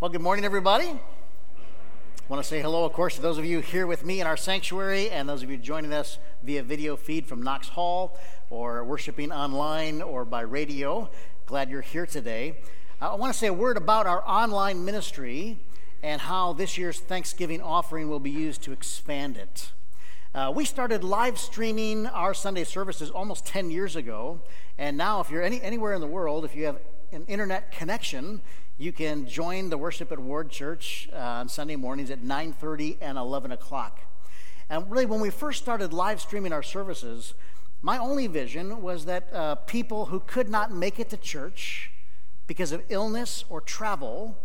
Well, good morning, everybody. I want to say hello, of course, to those of you here with me in our sanctuary and those of you joining us via video feed from Knox Hall or worshiping online or by radio. Glad you're here today. I want to say a word about our online ministry and how this year's Thanksgiving offering will be used to expand it. Uh, we started live streaming our Sunday services almost 10 years ago, and now, if you're any, anywhere in the world, if you have an internet connection, you can join the worship at Ward Church uh, on Sunday mornings at 9:30 and 11 o'clock. And really, when we first started live streaming our services, my only vision was that uh, people who could not make it to church because of illness or travel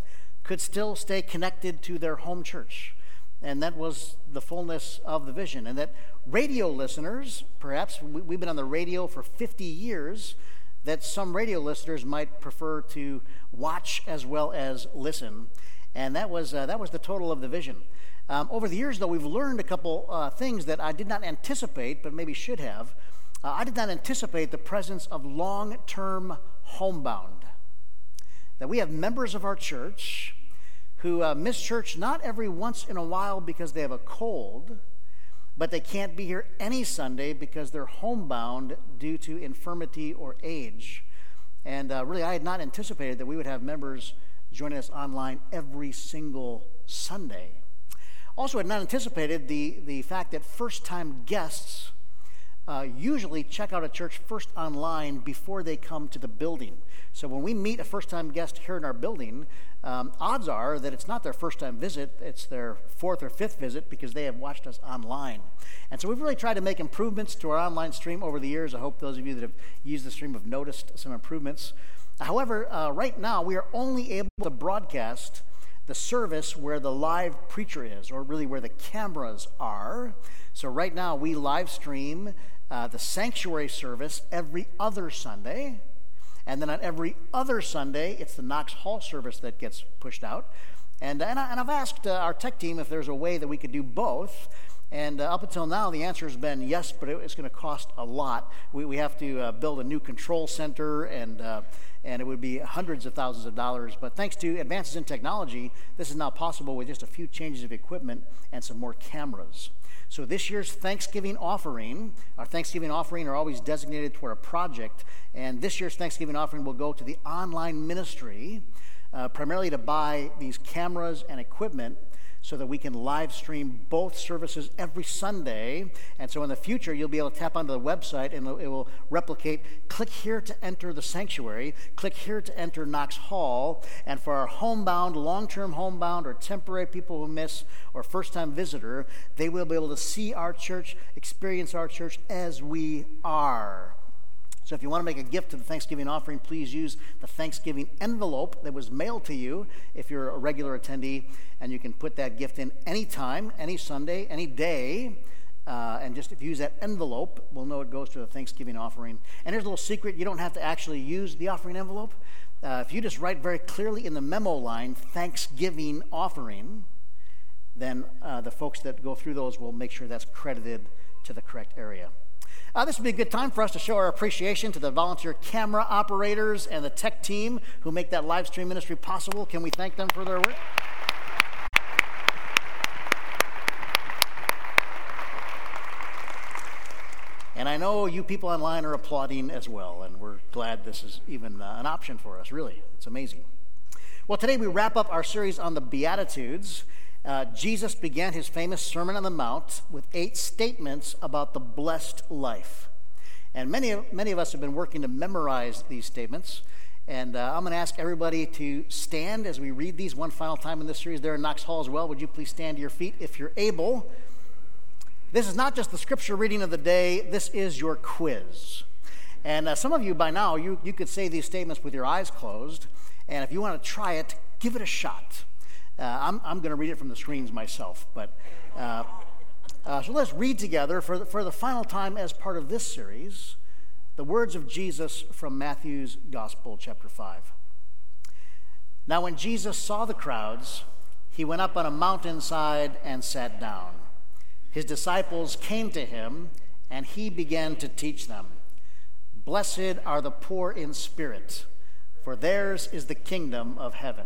could still stay connected to their home church. And that was the fullness of the vision. And that radio listeners, perhaps we, have been on the radio for 50 years, that some radio listeners might prefer to watch as well as listen. And that was, uh, that was the total of the vision. Um, over the years, though, we've learned a couple uh, things that I did not anticipate, but maybe should have. Uh, I did not anticipate the presence of long term homebound. That we have members of our church who uh, miss church not every once in a while because they have a cold but they can't be here any Sunday because they're homebound due to infirmity or age. And uh, really, I had not anticipated that we would have members joining us online every single Sunday. Also, I had not anticipated the, the fact that first time guests uh, usually check out a church first online before they come to the building. So when we meet a first time guest here in our building, um, odds are that it's not their first time visit, it's their fourth or fifth visit because they have watched us online. And so we've really tried to make improvements to our online stream over the years. I hope those of you that have used the stream have noticed some improvements. However, uh, right now we are only able to broadcast the service where the live preacher is, or really where the cameras are. So right now we live stream uh, the sanctuary service every other Sunday. And then on every other Sunday, it's the Knox Hall service that gets pushed out. And, and, I, have asked uh, our tech team if there's a way that we could do both. And uh, up until now, the answer has been yes, but it, it's going to cost a lot. We, we have to uh, build a new control center, and, uh, and it would be hundreds of thousands of dollars. But thanks to advances in technology, this is now possible with just a few changes of equipment and some more cameras. So this year's Thanksgiving offering, our Thanksgiving offering are always designated toward a project, and this year's Thanksgiving offering will go to the online ministry, uh, primarily to buy these cameras and equipment so that we can live stream both services every Sunday. And so in the future, you'll be able to tap onto the website and it will replicate click here to enter the sanctuary, click here to enter Knox Hall. And for our homebound, long term homebound, or temporary people who miss, or first time visitor, they will be able to see our church, experience our church as we are. So if you want to make a gift to the Thanksgiving offering, please use the Thanksgiving envelope that was mailed to you if you're a regular attendee, and you can put that gift in anytime, any Sunday, any day. Uh, and just if you use that envelope, we'll know it goes to the Thanksgiving offering. And here's a little secret you don't have to actually use the offering envelope. Uh, if you just write very clearly in the memo line, Thanksgiving offering, then uh, the folks that go through those will make sure that's credited to the correct area. Uh, this would be a good time for us to show our appreciation to the volunteer camera operators and the tech team who make that live stream ministry possible. Can we thank them for their work? And I know you people online are applauding as well, and we're glad this is even uh, an option for us, really. It's amazing. Well, today we wrap up our series on the Beatitudes uh, Jesus began his famous Sermon on the Mount with eight statements about the blessed life. And many, many of us have been working to memorize these statements. And uh, I'm going to ask everybody to stand as we read these one final time in this series. There in Knox Hall as well. Would you please stand to your feet if you're able? This is not just the scripture reading of the day, this is your quiz. And uh, some of you by now, you, you could say these statements with your eyes closed. And if you want to try it, give it a shot. Uh, I'm, I'm going to read it from the screens myself, but uh, uh, so let's read together for the, for the final time as part of this series the words of Jesus from Matthew's Gospel, chapter 5. Now, when Jesus saw the crowds, he went up on a mountainside and sat down. His disciples came to him, and he began to teach them Blessed are the poor in spirit, for theirs is the kingdom of heaven.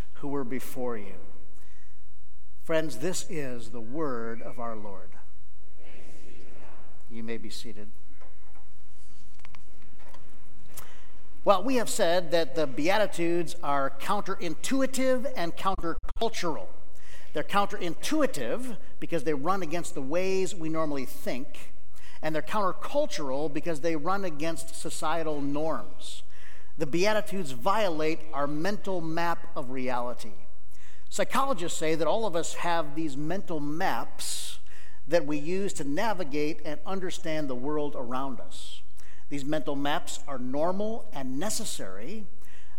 who were before you. Friends, this is the word of our Lord. You may be seated. Well, we have said that the Beatitudes are counterintuitive and countercultural. They're counterintuitive because they run against the ways we normally think, and they're countercultural because they run against societal norms. The Beatitudes violate our mental map of reality. Psychologists say that all of us have these mental maps that we use to navigate and understand the world around us. These mental maps are normal and necessary,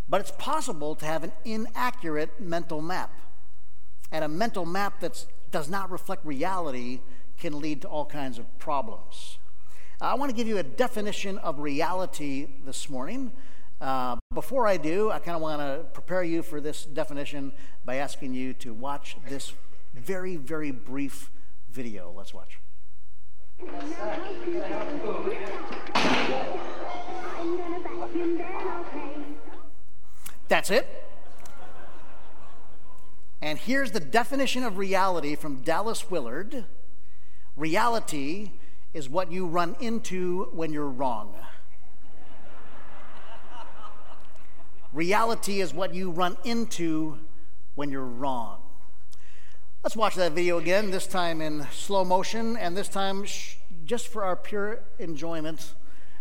but it's possible to have an inaccurate mental map. And a mental map that does not reflect reality can lead to all kinds of problems. I want to give you a definition of reality this morning uh, before I do, I kind of want to prepare you for this definition by asking you to watch this very, very brief video. Let's watch. That's it. And here's the definition of reality from Dallas Willard reality is what you run into when you're wrong. Reality is what you run into when you're wrong. Let's watch that video again, this time in slow motion, and this time sh- just for our pure enjoyment.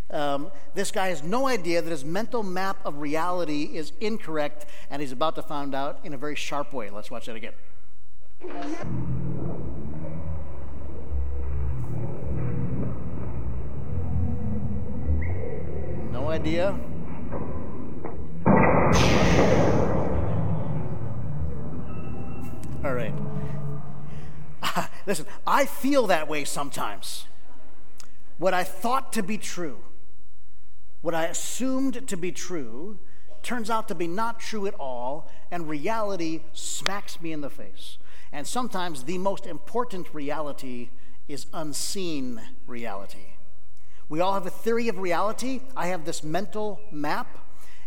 Um, this guy has no idea that his mental map of reality is incorrect, and he's about to find out in a very sharp way. Let's watch that again. No idea All right. Ah, listen, I feel that way sometimes. What I thought to be true, what I assumed to be true, turns out to be not true at all, and reality smacks me in the face. And sometimes the most important reality is unseen reality. We all have a theory of reality. I have this mental map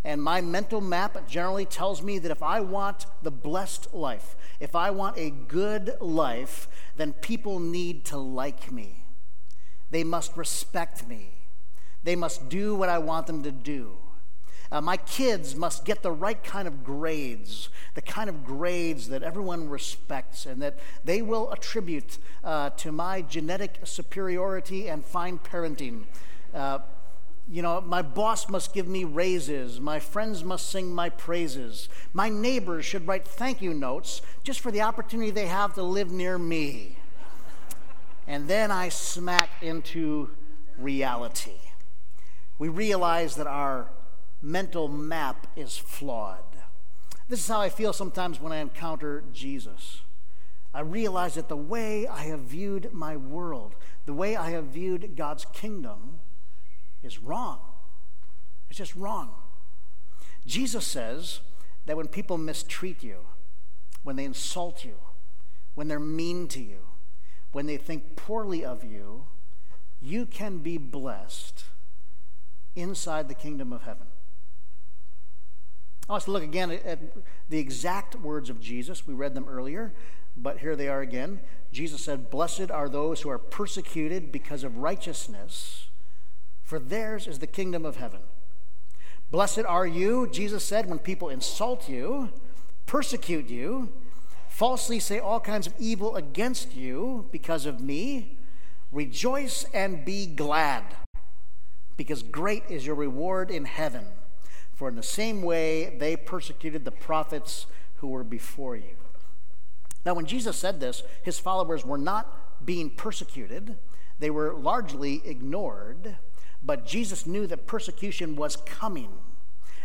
and my mental map generally tells me that if I want the blessed life, if I want a good life, then people need to like me. They must respect me. They must do what I want them to do. Uh, my kids must get the right kind of grades, the kind of grades that everyone respects and that they will attribute uh, to my genetic superiority and fine parenting. Uh, you know, my boss must give me raises. My friends must sing my praises. My neighbors should write thank you notes just for the opportunity they have to live near me. And then I smack into reality. We realize that our mental map is flawed. This is how I feel sometimes when I encounter Jesus. I realize that the way I have viewed my world, the way I have viewed God's kingdom, is wrong. It's just wrong. Jesus says that when people mistreat you, when they insult you, when they're mean to you, when they think poorly of you, you can be blessed inside the kingdom of heaven. I want to look again at the exact words of Jesus. We read them earlier, but here they are again. Jesus said, Blessed are those who are persecuted because of righteousness for theirs is the kingdom of heaven. Blessed are you, Jesus said, when people insult you, persecute you, falsely say all kinds of evil against you because of me, rejoice and be glad, because great is your reward in heaven. For in the same way they persecuted the prophets who were before you. Now, when Jesus said this, his followers were not being persecuted, they were largely ignored, but Jesus knew that persecution was coming.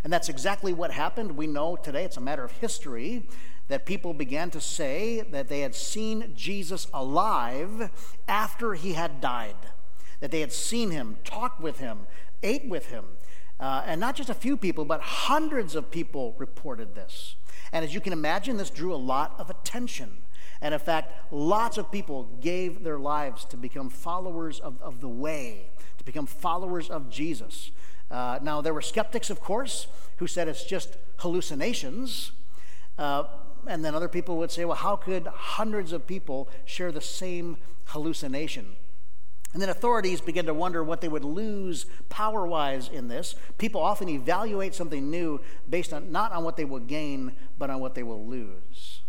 And that's exactly what happened. We know today, it's a matter of history, that people began to say that they had seen Jesus alive after he had died, that they had seen him, talked with him, ate with him. Uh, and not just a few people, but hundreds of people reported this. And as you can imagine, this drew a lot of attention. And in fact, lots of people gave their lives to become followers of, of the way, become followers of Jesus. Uh, now, there were skeptics, of course, who said it's just hallucinations. Uh, and then other people would say, well, how could hundreds of people share the same hallucination? And then authorities begin to wonder what they would lose power wise in this. People often evaluate something new based on not on what they will gain, but on what they will lose.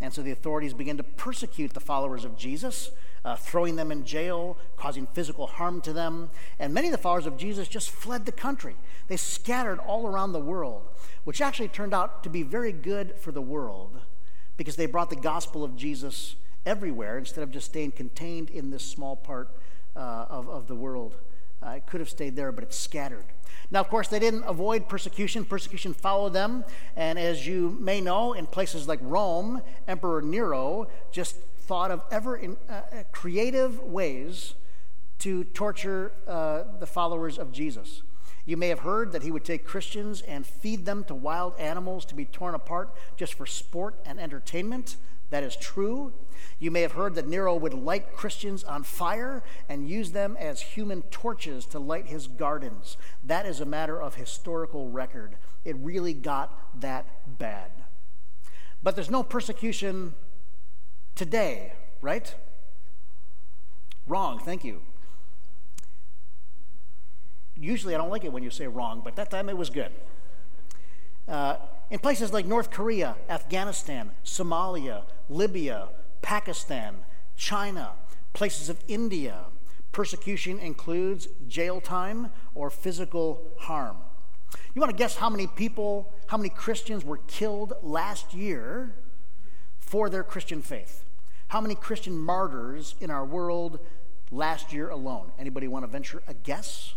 And so the authorities begin to persecute the followers of Jesus, uh, throwing them in jail, causing physical harm to them. And many of the followers of Jesus just fled the country. They scattered all around the world, which actually turned out to be very good for the world because they brought the gospel of Jesus everywhere instead of just staying contained in this small part uh, of, of the world. Uh, it could have stayed there, but it's scattered. Now, of course, they didn't avoid persecution. Persecution followed them. And as you may know, in places like Rome, Emperor Nero just thought of ever in, uh, uh creative ways to torture uh, the followers of Jesus. You may have heard that he would take Christians and feed them to wild animals to be torn apart just for sport and entertainment. That is true. You may have heard that Nero would light Christians on fire and use them as human torches to light his gardens. That is a matter of historical record. It really got that bad. But there's no persecution today, right? Wrong, thank you. Usually I don't like it when you say wrong, but that time it was good. Uh, in places like North Korea, Afghanistan, Somalia, Libya, Pakistan, China, places of India. Persecution includes jail time or physical harm. You want to guess how many people, how many Christians were killed last year for their Christian faith? How many Christian martyrs in our world last year alone? Anybody want to venture a guess?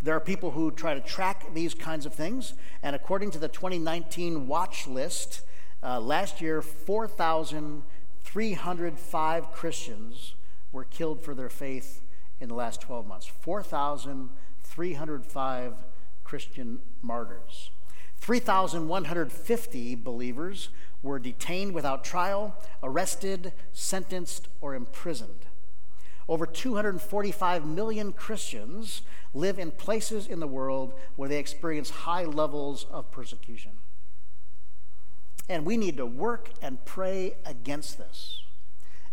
There are people who try to track these kinds of things, and according to the 2019 watch list, uh, last year 4,305 Christians were killed for their faith in the last 12 months. 4,305 Christian martyrs. 3,150 believers were detained without trial, arrested, sentenced, or imprisoned. Over 245 million Christians live in places in the world where they experience high levels of persecution. And we need to work and pray against this.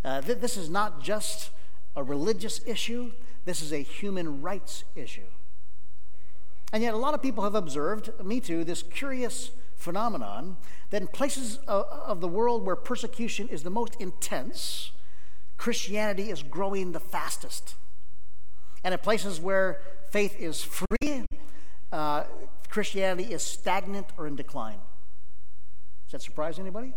Uh, th- this is not just a religious issue, this is a human rights issue. And yet, a lot of people have observed, me too, this curious phenomenon that in places of, of the world where persecution is the most intense, Christianity is growing the fastest. And in places where faith is free, uh, Christianity is stagnant or in decline Does that surprise anybody?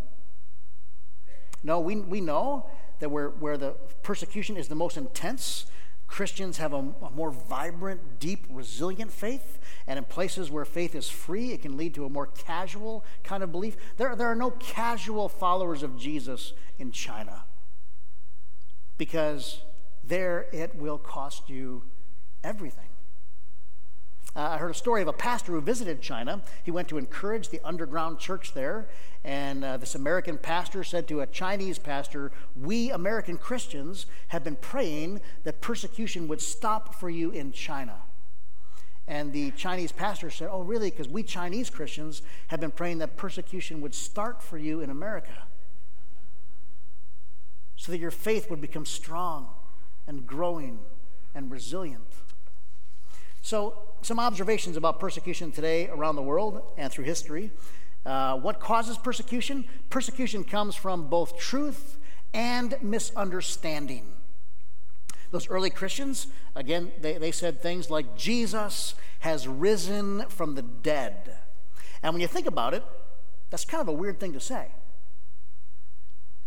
No, we, we know that where, where the persecution is the most intense, Christians have a, a, more vibrant, deep, resilient faith. And in places where faith is free, it can lead to a more casual kind of belief. There, there are no casual followers of Jesus in China because there it will cost you everything. Uh, I heard a story of a pastor who visited China. He went to encourage the underground church there. And uh, this American pastor said to a Chinese pastor, We American Christians have been praying that persecution would stop for you in China. And the Chinese pastor said, Oh, really? Because we Chinese Christians have been praying that persecution would start for you in America so that your faith would become strong and growing and resilient. So, some observations about persecution today around the world and through history. Uh, what causes persecution? Persecution comes from both truth and misunderstanding. Those early Christians, again, they, they said things like, Jesus has risen from the dead. And when you think about it, that's kind of a weird thing to say.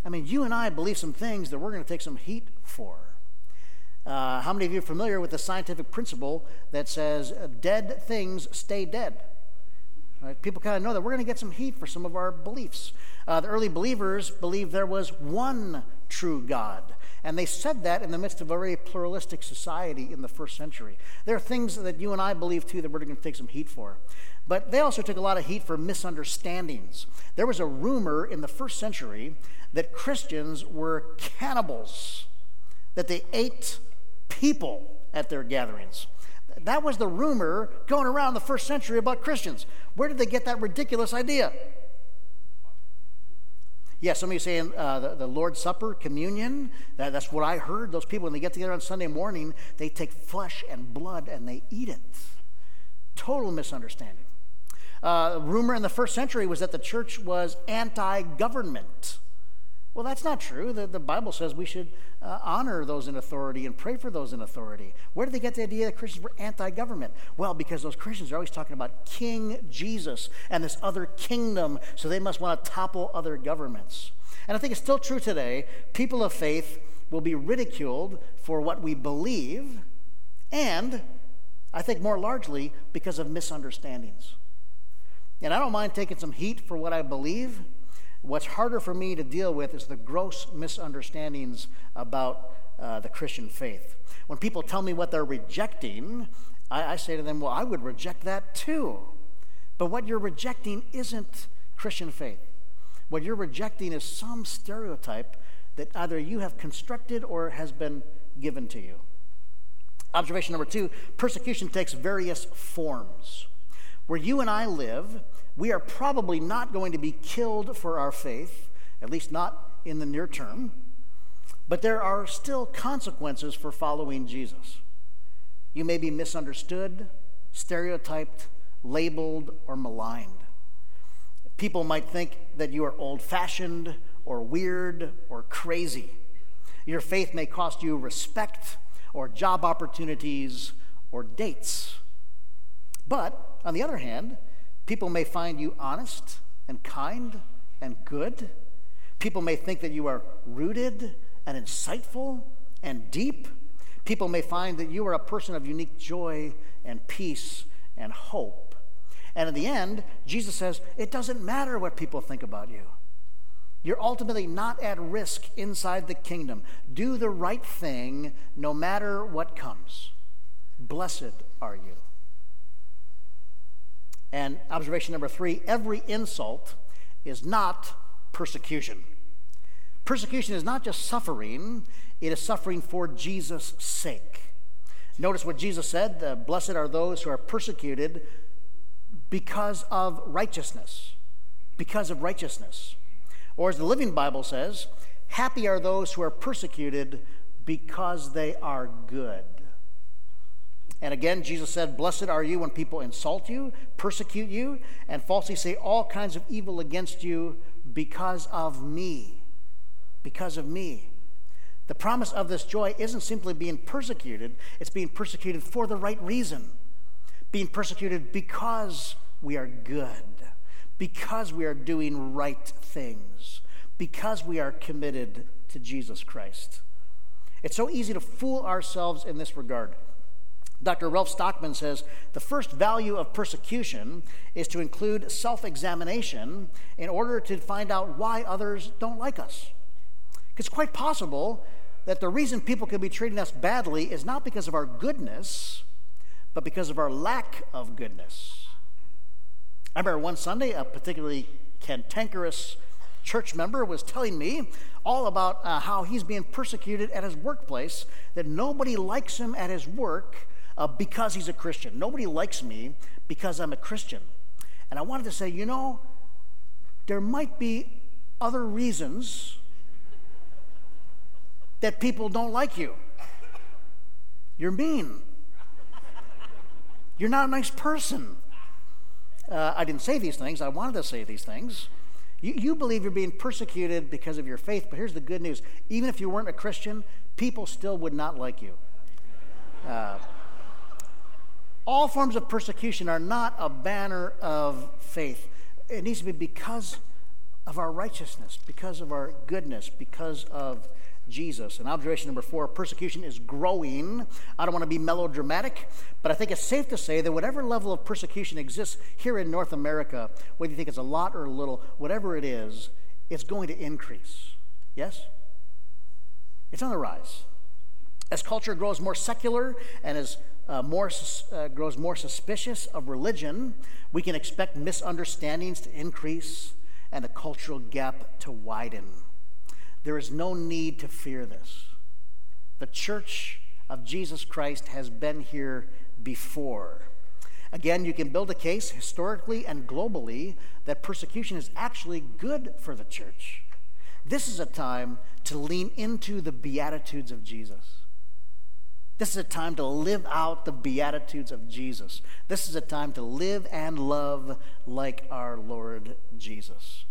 I mean, you and I believe some things that we're going to take some heat for. Uh, how many of you are familiar with the scientific principle that says uh, dead things stay dead? Right? People kind of know that we're going to get some heat for some of our beliefs. Uh, the early believers believed there was one true God. And they said that in the midst of a very pluralistic society in the first century. There are things that you and I believe too that we're going to take some heat for. But they also took a lot of heat for misunderstandings. There was a rumor in the first century that Christians were cannibals, that they ate people at their gatherings. That was the rumor going around the first century about Christians. Where did they get that ridiculous idea? Yeah, some of you saying uh, the, the, Lord's Supper, communion. That, that's what I heard. Those people, when they get together on Sunday morning, they take flesh and blood and they eat it. Total misunderstanding. Uh, rumor in the first century was that the church was anti government. Well, that's not true. The, the Bible says we should uh, honor those in authority and pray for those in authority. Where did they get the idea that Christians were anti government? Well, because those Christians are always talking about King Jesus and this other kingdom, so they must want to topple other governments. And I think it's still true today. People of faith will be ridiculed for what we believe, and I think more largely because of misunderstandings. And I don't mind taking some heat for what I believe What's harder for me to deal with is the gross misunderstandings about uh, the Christian faith. When people tell me what they're rejecting, I, I say to them, Well, I would reject that too. But what you're rejecting isn't Christian faith. What you're rejecting is some stereotype that either you have constructed or has been given to you. Observation number two persecution takes various forms. Where you and I live, we are probably not going to be killed for our faith, at least not in the near term, but there are still consequences for following Jesus. You may be misunderstood, stereotyped, labeled, or maligned. People might think that you are old fashioned or weird or crazy. Your faith may cost you respect or job opportunities or dates. But on the other hand, People may find you honest and kind and good. People may think that you are rooted and insightful and deep. People may find that you are a person of unique joy and peace and hope. And in the end, Jesus says, it doesn't matter what people think about you. You're ultimately not at risk inside the kingdom. Do the right thing no matter what comes. Blessed are you. And observation number three every insult is not persecution. Persecution is not just suffering, it is suffering for Jesus' sake. Notice what Jesus said uh, Blessed are those who are persecuted because of righteousness. Because of righteousness. Or as the Living Bible says, Happy are those who are persecuted because they are good. And again, Jesus said, Blessed are you when people insult you, persecute you, and falsely say all kinds of evil against you because of me. Because of me. The promise of this joy isn't simply being persecuted, it's being persecuted for the right reason. Being persecuted because we are good, because we are doing right things, because we are committed to Jesus Christ. It's so easy to fool ourselves in this regard. Dr. Ralph Sockman says the first value of persecution is to include self examination in order to find out why others don't like us. It's quite possible that the reason people could be treating us badly is not because of our goodness, but because of our lack of goodness. I remember one Sunday, a particularly cantankerous church member was telling me all about uh, how he's being persecuted at his workplace, that nobody likes him at his work uh, because he's a Christian. Nobody likes me because I'm a Christian. And I wanted to say, you know, there might be other reasons that people don't like you. You're mean. You're not a nice person. uh, I didn't say these things, I wanted to say these things. You, you believe you're being persecuted because of your faith, but here's the good news even if you weren't a Christian, people still would not like you. Uh, all forms of persecution are not a banner of faith. It needs to be because of our righteousness, because of our goodness, because of Jesus. And observation number four persecution is growing. I don't want to be melodramatic, but I think it's safe to say that whatever level of persecution exists here in North America, whether you think it's a lot or a little, whatever it is, it's going to increase. Yes? It's on the rise. As culture grows more secular and as uh, more, uh, grows more suspicious of religion, we can expect misunderstandings to increase and the cultural gap to widen. There is no need to fear this. The church of Jesus Christ has been here before. Again, you can build a case historically and globally that persecution is actually good for the church. This is a time to lean into the beatitudes of Jesus. This is a time to live out the beatitudes of Jesus. This is a time to live and love like our Lord Jesus.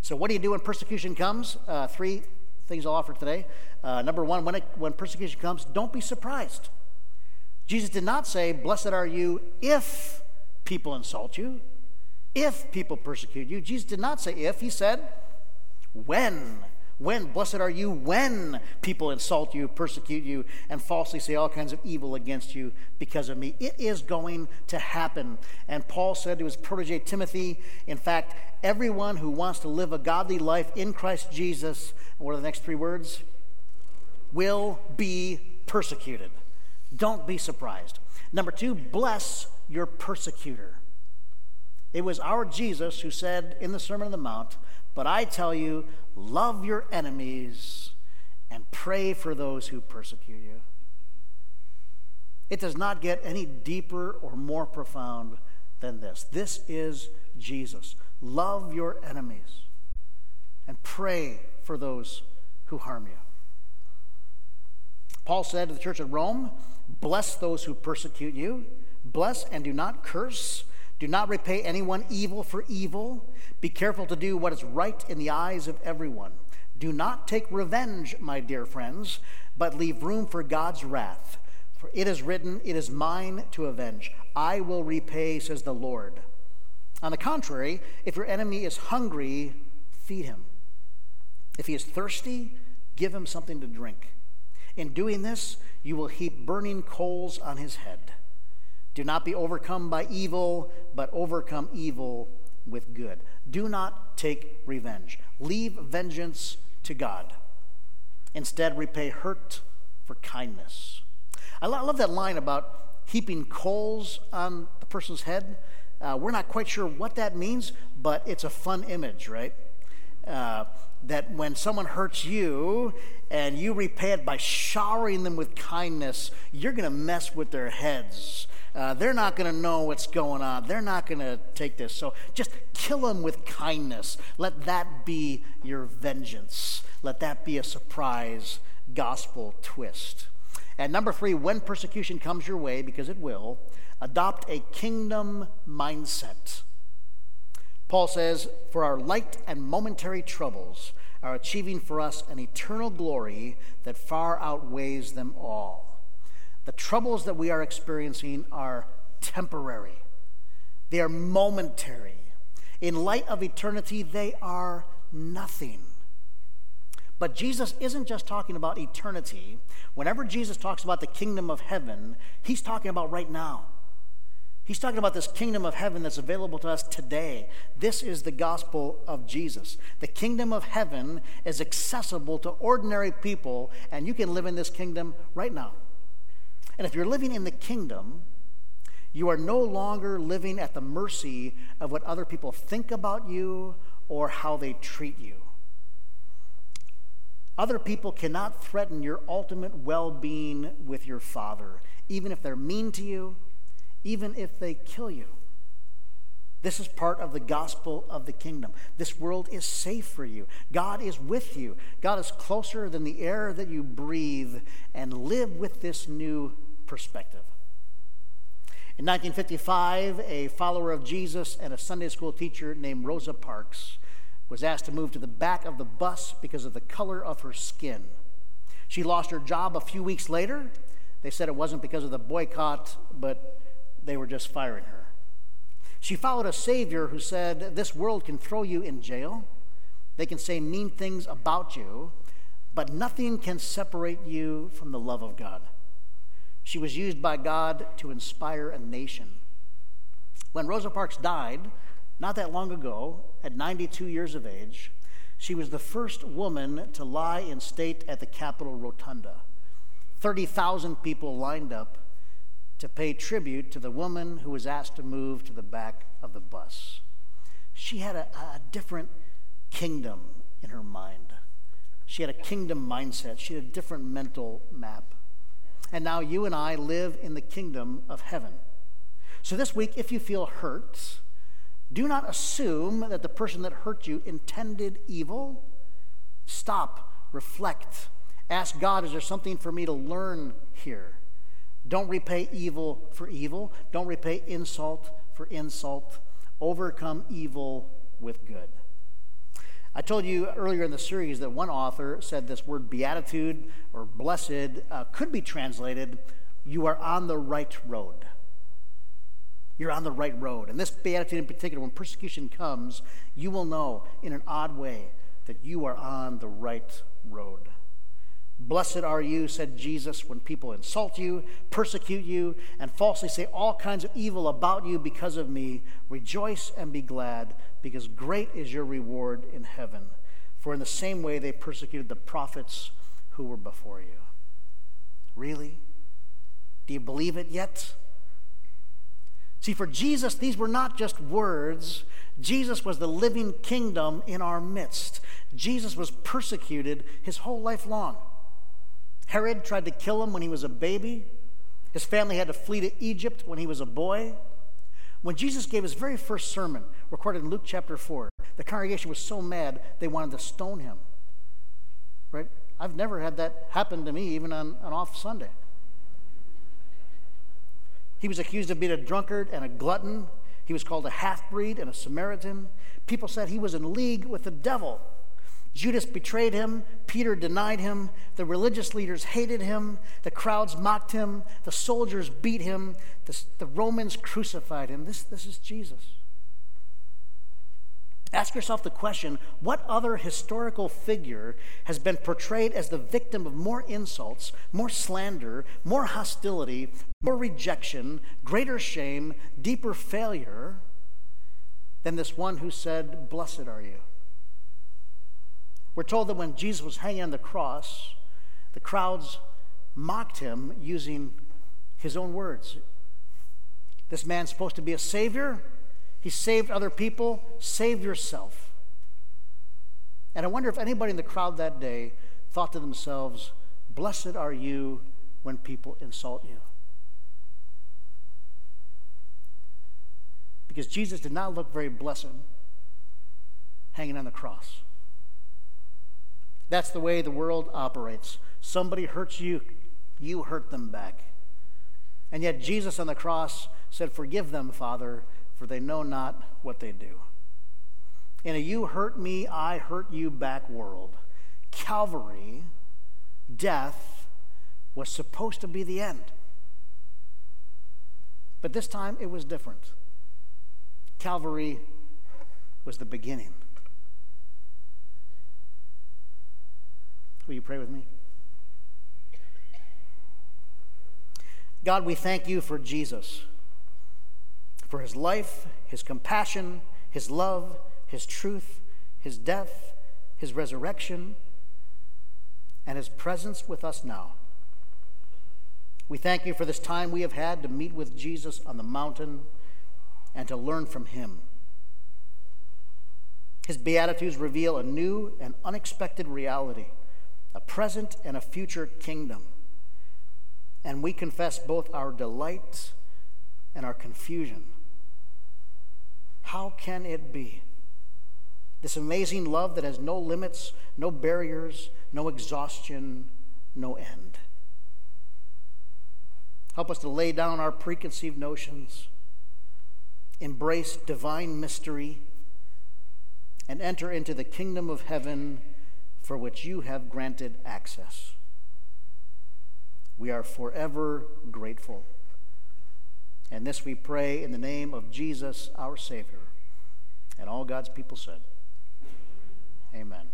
So, what do you do when persecution comes? Uh, three things I'll offer today. Uh, number one, when, it, when persecution comes, don't be surprised. Jesus did not say, Blessed are you if people insult you, if people persecute you. Jesus did not say if, he said, When when, blessed are you when people insult you, persecute you, and falsely say all kinds of evil against you because of me. It is going to happen. And Paul said to his protege Timothy, in fact, everyone who wants to live a godly life in Christ Jesus, what are the next three words? Will be persecuted. Don't be surprised. Number two, bless your persecutor. It was our Jesus who said in the Sermon on the Mount, But I tell you, love your enemies and pray for those who persecute you. It does not get any deeper or more profound than this. This is Jesus. Love your enemies and pray for those who harm you. Paul said to the church at Rome, Bless those who persecute you, bless and do not curse. Do not repay anyone evil for evil. Be careful to do what is right in the eyes of everyone. Do not take revenge, my dear friends, but leave room for God's wrath. For it is written, It is mine to avenge. I will repay, says the Lord. On the contrary, if your enemy is hungry, feed him. If he is thirsty, give him something to drink. In doing this, you will heap burning coals on his head. Do not be overcome by evil, but overcome evil with good. Do not take revenge. Leave vengeance to God. Instead, repay hurt for kindness. I love that line about heaping coals on the person's head. Uh, we're not quite sure what that means, but it's a fun image, right? Uh, that when someone hurts you and you repay it by showering them with kindness, you're going to mess with their heads. Uh, they're not going to know what's going on. They're not going to take this. So just kill them with kindness. Let that be your vengeance. Let that be a surprise gospel twist. And number three, when persecution comes your way, because it will, adopt a kingdom mindset. Paul says, For our light and momentary troubles are achieving for us an eternal glory that far outweighs them all. The troubles that we are experiencing are temporary, they are momentary. In light of eternity, they are nothing. But Jesus isn't just talking about eternity. Whenever Jesus talks about the kingdom of heaven, he's talking about right now. He's talking about this kingdom of heaven that's available to us today. This is the gospel of Jesus. The kingdom of heaven is accessible to ordinary people, and you can live in this kingdom right now. And if you're living in the kingdom, you are no longer living at the mercy of what other people think about you or how they treat you. Other people cannot threaten your ultimate well being with your Father, even if they're mean to you, even if they kill you. This is part of the gospel of the kingdom. This world is safe for you. God is with you. God is closer than the air that you breathe, and live with this new perspective. In 1955, a follower of Jesus and a Sunday school teacher named Rosa Parks was asked to move to the back of the bus because of the color of her skin. She lost her job a few weeks later. They said it wasn't because of the boycott, but they were just firing her. She followed a Savior who said, This world can throw you in jail, they can say mean things about you, but nothing can separate you from the love of God. She was used by God to inspire a nation. When Rosa Parks died, not that long ago, at 92 years of age, she was the first woman to lie in state at the Capitol Rotunda. 30,000 people lined up to pay tribute to the woman who was asked to move to the back of the bus. She had a, a different kingdom in her mind. She had a kingdom mindset. She had a different mental map. And now you and I live in the kingdom of heaven. So this week, if you feel hurt, do not assume that the person that hurt you intended evil. Stop, reflect, ask God, is there something for me to learn here? Don't repay evil for evil, don't repay insult for insult. Overcome evil with good. I told you earlier in the series that one author said this word beatitude or blessed uh, could be translated, you are on the right road. You're on the right road. And this beatitude in particular, when persecution comes, you will know in an odd way that you are on the right road. Blessed are you, said Jesus, when people insult you, persecute you, and falsely say all kinds of evil about you because of me. Rejoice and be glad, because great is your reward in heaven. For in the same way they persecuted the prophets who were before you. Really? Do you believe it yet? See, for Jesus, these were not just words. Jesus was the living kingdom in our midst. Jesus was persecuted his whole life long. Herod tried to kill him when he was a baby. His family had to flee to Egypt when he was a boy. When Jesus gave his very first sermon, recorded in Luke chapter 4, the congregation was so mad they wanted to stone him. Right? I've never had that happen to me, even on an off Sunday. He was accused of being a drunkard and a glutton. He was called a half breed and a Samaritan. People said he was in league with the devil. Judas betrayed him. Peter denied him. The religious leaders hated him. The crowds mocked him. The soldiers beat him. The, the Romans crucified him. This, this is Jesus. Ask yourself the question what other historical figure has been portrayed as the victim of more insults, more slander, more hostility, more rejection, greater shame, deeper failure than this one who said, Blessed are you? We're told that when Jesus was hanging on the cross, the crowds mocked him using his own words. This man's supposed to be a savior. He saved other people. Save yourself. And I wonder if anybody in the crowd that day thought to themselves, Blessed are you when people insult you. Because Jesus did not look very blessed hanging on the cross. That's the way the world operates. Somebody hurts you, you hurt them back. And yet Jesus on the cross said, Forgive them, Father, for they know not what they do. In a you hurt me, I hurt you back world, Calvary, death, was supposed to be the end. But this time it was different. Calvary was the beginning. Will you pray with me? God, we thank you for Jesus, for his life, his compassion, his love, his truth, his death, his resurrection, and his presence with us now. We thank you for this time we have had to meet with Jesus on the mountain and to learn from him. His Beatitudes reveal a new and unexpected reality a present and a future kingdom. And we confess both our delight and our confusion. How can it be? This amazing love that has no limits, no barriers, no exhaustion, no end. Help us to lay down our preconceived notions, embrace divine mystery, and enter into the kingdom of heaven for which you have granted access. We are forever grateful. And this we pray in the name of Jesus, our Savior. And all God's people said, Amen.